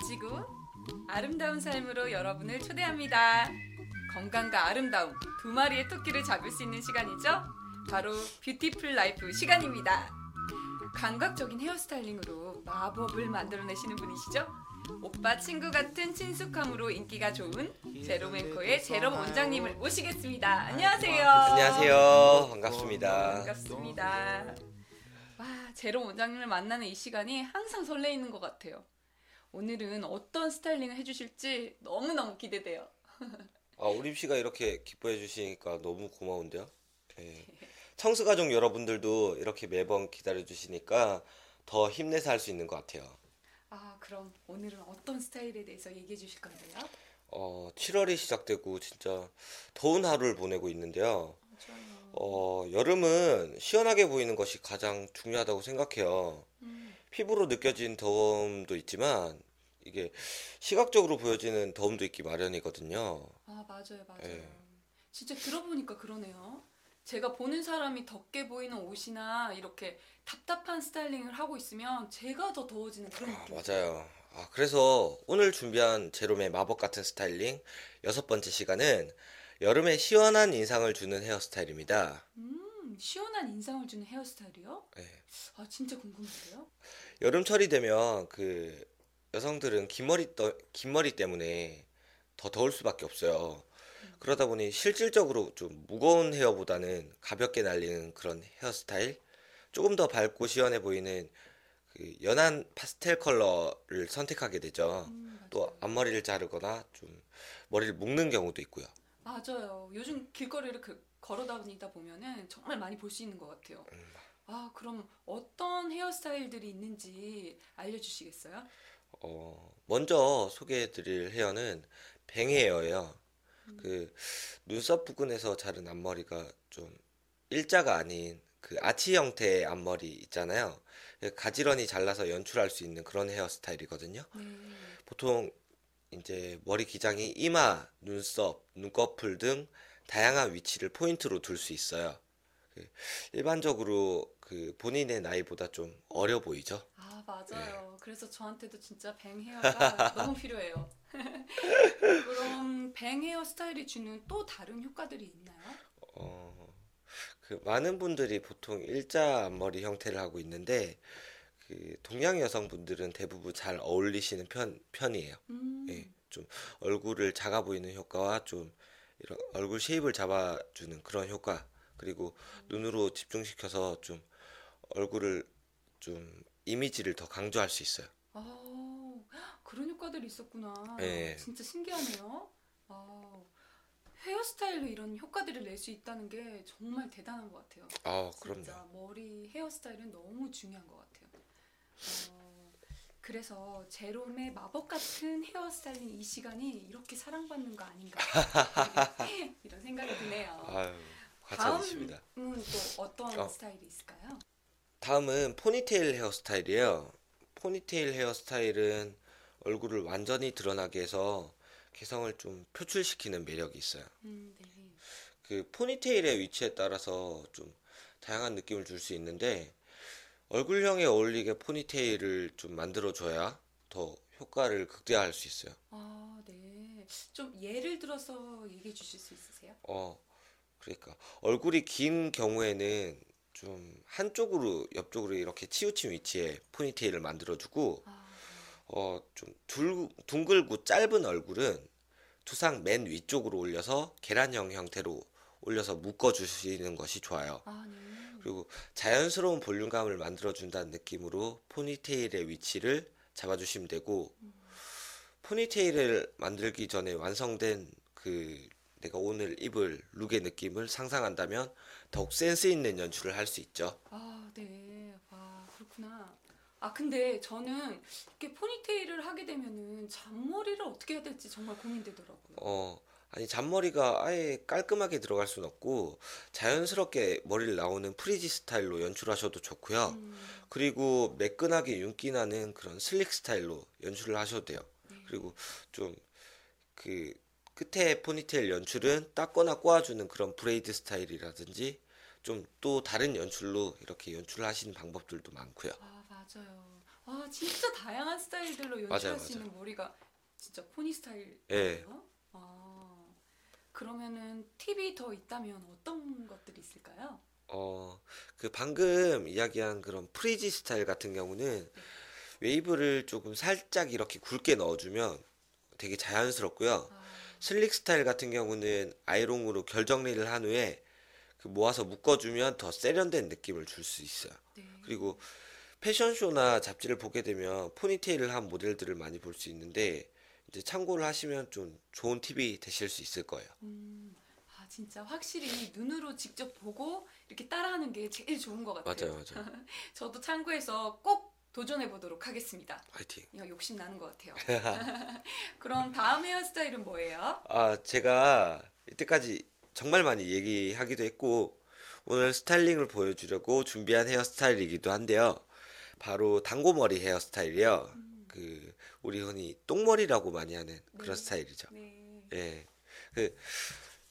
멋지고 아름다운 삶으로 여러분을 초대합니다. 건강과 아름다움 두 마리의 토끼를 잡을 수 있는 시간이죠. 바로 beautiful life 시간입니다. 감각적인 헤어스타일링으로 마법을 만들어내시는 분이시죠? 오빠 친구 같은 친숙함으로 인기가 좋은 제롬앤코의 제롬 원장님을 모시겠습니다. 안녕하세요. 안녕하세요. 반갑습니다. 반갑습니다. 와, 제롬 원장님을 만나는 이 시간이 항상 설레이는 것 같아요. 오늘은 어떤 스타일링을 해주실지 너무너무 기대돼요. 아, 우림 씨가 이렇게 기뻐해 주시니까 너무 고마운데요. 네. 청수 가족 여러분들도 이렇게 매번 기다려 주시니까 더 힘내서 할 수 있는 것 같아요. 아, 그럼 오늘은 어떤 스타일에 대해서 얘기해 주실 건데요? 어, 7월이 시작되고 진짜 더운 하루를 보내고 있는데요. 좋아요. 어, 여름은 시원하게 보이는 것이 가장 중요하다고 생각해요. 음, 피부로 느껴진 더움도 있지만 이게 시각적으로 보여지는 더움도 있기 마련이거든요. 아, 맞아요, 맞아요. 예. 진짜 들어보니까 그러네요. 제가 보는 사람이 덥게 보이는 옷이나 이렇게 답답한 스타일링을 하고 있으면 제가 더 더워지는 그런 아, 느낌. 맞아요. 아, 그래서 오늘 준비한 제롬의 마법 같은 스타일링 여섯 번째 시간은 여름에 시원한 인상을 주는 헤어스타일입니다. 음, 시원한 인상을 주는 헤어스타일이요? 네. 아, 진짜 궁금한데요? 여름철이 되면 그 여성들은 긴 머리 떠, 긴 머리 때문에 더 더울 수밖에 없어요. 그러다 보니 실질적으로 좀 무거운 헤어보다는 가볍게 날리는 그런 헤어스타일, 조금 더 밝고 시원해 보이는 그 연한 파스텔 컬러를 선택하게 되죠. 음. 또 앞머리를 자르거나 좀 머리를 묶는 경우도 있고요. 맞아요. 요즘 길거리를 그, 걸어 다니다 보면은 정말 많이 볼 수 있는 것 같아요. 아, 그럼 어떤 헤어스타일들이 있는지 알려주시겠어요? 어, 먼저 소개해 드릴 헤어는 뱅 헤어예요. 그 눈썹 부근에서 자른 앞머리가 좀 일자가 아닌 그 아치 형태의 앞머리 있잖아요. 그 가지런히 잘라서 연출할 수 있는 그런 헤어스타일이거든요. 네. 보통 이제 머리 기장이 이마, 눈썹, 눈꺼풀 등 다양한 위치를 포인트로 둘 수 있어요. 그 일반적으로 그 본인의 나이보다 좀 어려 보이죠? 아, 맞아요. 그래서 저한테도 진짜 뱅 헤어가 너무 필요해요. 그럼 뱅 헤어 스타일이 주는 또 다른 효과들이 있나요? 어, 그 많은 분들이 보통 일자 앞머리 형태를 하고 있는데 그 동양 여성분들은 대부분 잘 어울리시는 편, 편이에요. 음, 예, 좀 얼굴을 작아 보이는 효과와 좀 이런 얼굴 쉐입을 잡아주는 그런 효과 그리고 눈으로 집중시켜서 좀 얼굴을 좀 이미지를 더 강조할 수 있어요. 아, 그런 효과들이 있었구나. 네. 진짜 신기하네요. 아, 헤어스타일로 이런 효과들을 낼 수 있다는 게 정말 대단한 것 같아요. 아, 그럼요. 머리 헤어스타일은 너무 중요한 것 같아요. 어, 그래서 제롬의 마법 같은 헤어스타일링 이 시간이 이렇게 사랑받는 거 아닌가 이런 생각이 드네요. 아유. 다음은 또 어떤 어. 스타일이 있을까요? 다음은 포니테일 헤어스타일이에요. 포니테일 헤어스타일은 얼굴을 완전히 드러나게 해서 개성을 좀 표출시키는 매력이 있어요. 음, 네. 그 포니테일의 위치에 따라서 좀 다양한 느낌을 줄 수 있는데 얼굴형에 어울리게 포니테일을 좀 만들어줘야 더 효과를 극대화할 수 있어요. 아, 네. 좀 예를 들어서 얘기해 주실 수 있으세요? 어, 그러니까 얼굴이 긴 경우에는 좀 한쪽으로 옆쪽으로 이렇게 치우친 위치에 포니테일을 만들어주고 아, 어, 좀 둥, 둥글고 짧은 얼굴은 두상 맨 위쪽으로 올려서 계란형 형태로 올려서 묶어주시는 것이 좋아요. 아, 네. 그리고 자연스러운 볼륨감을 만들어준다는 느낌으로 포니테일의 위치를 잡아주시면 되고 포니테일을 만들기 전에 완성된 그 내가 오늘 입을 룩의 느낌을 상상한다면 더욱 센스 있는 연출을 할 수 있죠. 아, 네. 와, 그렇구나. 아, 근데 저는 이렇게 포니테일을 하게 되면은 잔머리를 어떻게 해야 될지 정말 고민되더라고요. 어, 아니 잔머리가 아예 깔끔하게 들어갈 순 없고 자연스럽게 머리를 나오는 frizzy 스타일로 연출하셔도 좋고요. 음, 그리고 매끈하게 윤기 나는 그런 sleek 스타일로 연출을 하셔도 돼요. 그리고 좀 그 끝에 포니테일 연출은 땋거나 꼬아주는 그런 braid 스타일이라든지 좀 또 다른 연출로 이렇게 연출을 하시는 방법들도 많고요. 아, 맞아요. 아, 아 진짜 다양한 스타일들로 연출할 맞아요, 수 맞아요. 있는 머리가 진짜 pony 스타일이에요. 예. 아 그러면은 팁이 더 있다면 어떤 것들이 있을까요? 어, 그 방금 이야기한 그런 frizzy 스타일 같은 경우는 웨이브를 조금 살짝 이렇게 굵게 넣어주면 되게 자연스럽고요. 아, sleek 스타일 같은 경우는 아이롱으로 결 정리를 한 후에 그 모아서 묶어주면 더 세련된 느낌을 줄 수 있어요. 네. 그리고 패션쇼나 잡지를 보게 되면 포니테일을 한 모델들을 많이 볼 수 있는데 이제 참고를 하시면 좀 좋은 팁이 되실 수 있을 거예요. 음, 아 진짜 확실히 눈으로 직접 보고 이렇게 따라하는 게 제일 좋은 것 같아요. 맞아요, 맞아요. 저도 참고해서 꼭 도전해 보도록 하겠습니다. 화이팅. 이거 욕심 나는 것 같아요. 그럼 다음 헤어스타일은 뭐예요? 아, 제가 이때까지 정말 많이 얘기하기도 했고, 오늘 스타일링을 보여주려고 준비한 헤어스타일이기도 한데요. 바로 단고머리 헤어스타일이요. 그, 우리 흔히 똥머리라고 많이 하는 그런 네. 스타일이죠. 네. 예. 그,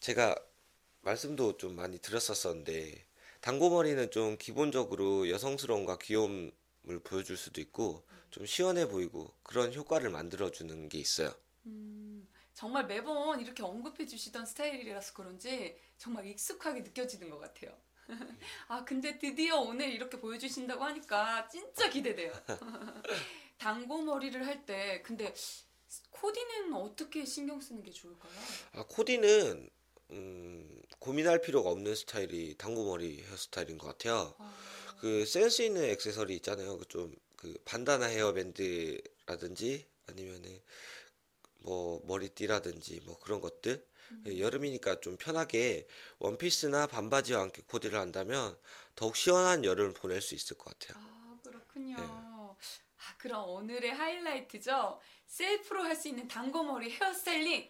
제가 말씀도 좀 많이 드렸었었는데, 단고머리는 좀 기본적으로 여성스러움과 귀여움을 보여줄 수도 있고, 좀 시원해 보이고, 그런 효과를 만들어주는 게 있어요. 음, 정말 매번 이렇게 언급해 주시던 스타일이라서 그런지 정말 익숙하게 느껴지는 것 같아요. 아, 근데 드디어 오늘 이렇게 보여주신다고 하니까 진짜 기대돼요. 단고 머리를 할 때, 근데 코디는 어떻게 신경 쓰는 게 좋을까요? 아, 코디는 음, 고민할 필요가 없는 스타일이 당구머리 헤어스타일인 것 같아요. 아, 그 센스 있는 액세서리 있잖아요. 그좀그 반다나 헤어밴드라든지 아니면은 뭐 머리띠라든지 뭐 그런 것들 여름이니까 좀 편하게 원피스나 반바지와 함께 코디를 한다면 더욱 시원한 여름을 보낼 수 있을 것 같아요. 아, 그렇군요. 네. 아, 그럼 오늘의 하이라이트죠? 셀프로 할 수 있는 단고 머리 헤어스타일링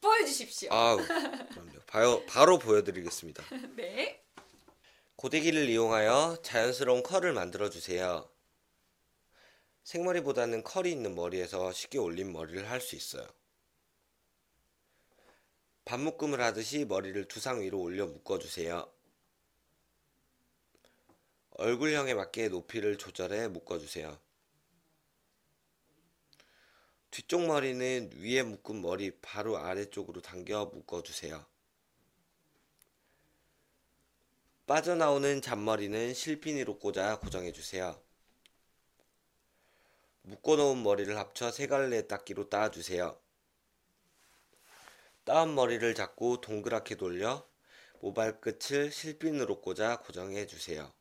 보여주십시오. 아, 그럼요. 바로, 바로 보여드리겠습니다. 네. 고데기를 이용하여 자연스러운 컬을 만들어 주세요. 생머리보다는 컬이 있는 머리에서 쉽게 올린 머리를 할 수 있어요. 반묶음을 하듯이 머리를 두상 위로 올려 묶어주세요. 얼굴형에 맞게 높이를 조절해 묶어주세요. 뒤쪽 머리는 위에 묶은 머리 바로 아래쪽으로 당겨 묶어주세요. 빠져나오는 잔머리는 실핀으로 꽂아 고정해주세요. 묶어놓은 머리를 합쳐 세 갈래 닦기로 따주세요. 따은 머리를 잡고 동그랗게 돌려 모발 끝을 실핀으로 꽂아 고정해 주세요.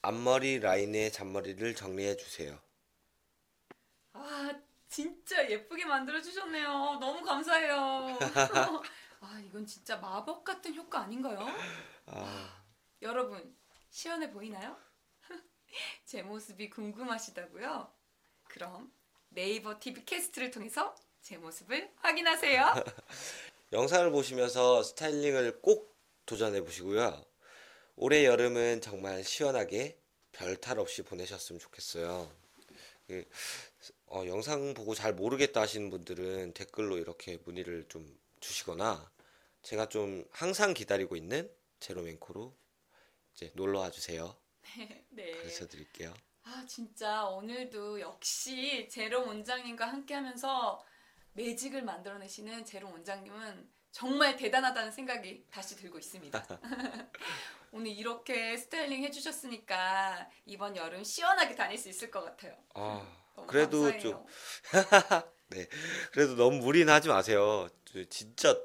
앞머리 라인의 잔머리를 정리해 주세요. 아, 진짜 예쁘게 만들어 주셨네요. 너무 감사해요. 아, 이건 진짜 마법 같은 효과 아닌가요? 아, 여러분, 시원해 보이나요? 제 모습이 궁금하시다고요? 그럼 네이버 TV 캐스트를 통해서 제 모습을 확인하세요. 영상을 보시면서 스타일링을 꼭 도전해 보시고요. 올해 여름은 정말 시원하게 별 탈 없이 보내셨으면 좋겠어요. 그, 어, 영상 보고 잘 모르겠다 하시는 분들은 댓글로 이렇게 문의를 좀 주시거나 제가 좀 항상 기다리고 있는 제로맨코로 이제 놀러 와 주세요. 네. 가르쳐 드릴게요. 아, 진짜 오늘도 역시 제로 원장님과 함께 하면서 매직을 만들어내시는 제로 원장님은 정말 대단하다는 생각이 다시 들고 있습니다. 오늘 이렇게 스타일링 해주셨으니까 이번 여름 시원하게 다닐 수 있을 것 같아요. 아, 그래도 감사해요. 좀 그래도 너무 무리는 하지 마세요. 저 진짜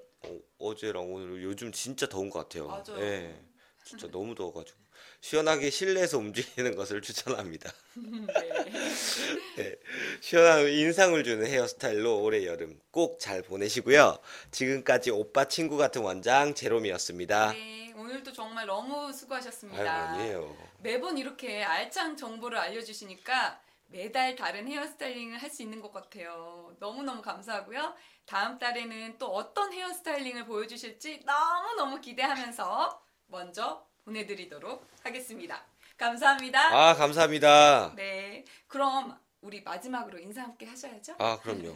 어, 제랑 오늘 요즘 진짜 더운 것 같아요. 맞아요. 예, 진짜 너무 더워가지고 시원하게 실내에서 움직이는 것을 추천합니다. 네. 시원한 인상을 주는 헤어스타일로 올해 여름 꼭 잘 보내시고요. 지금까지 오빠 친구 같은 원장 제롬이었습니다. 네, 오늘도 정말 너무 아유 수고하셨습니다. 아니에요. 매번 이렇게 알찬 정보를 알려주시니까 매달 다른 헤어스타일링을 할 수 있는 것 같아요. 너무너무 감사하고요. 다음 달에는 또 어떤 헤어스타일링을 보여주실지 너무너무 기대하면서 먼저 보내드리도록 하겠습니다. 감사합니다. 아 감사합니다. 네. 그럼 우리 마지막으로 인사 함께 하셔야죠. 아 그럼요.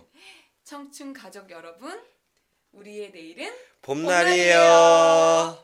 청춘 가족 여러분, 우리의 내일은 봄날이에요.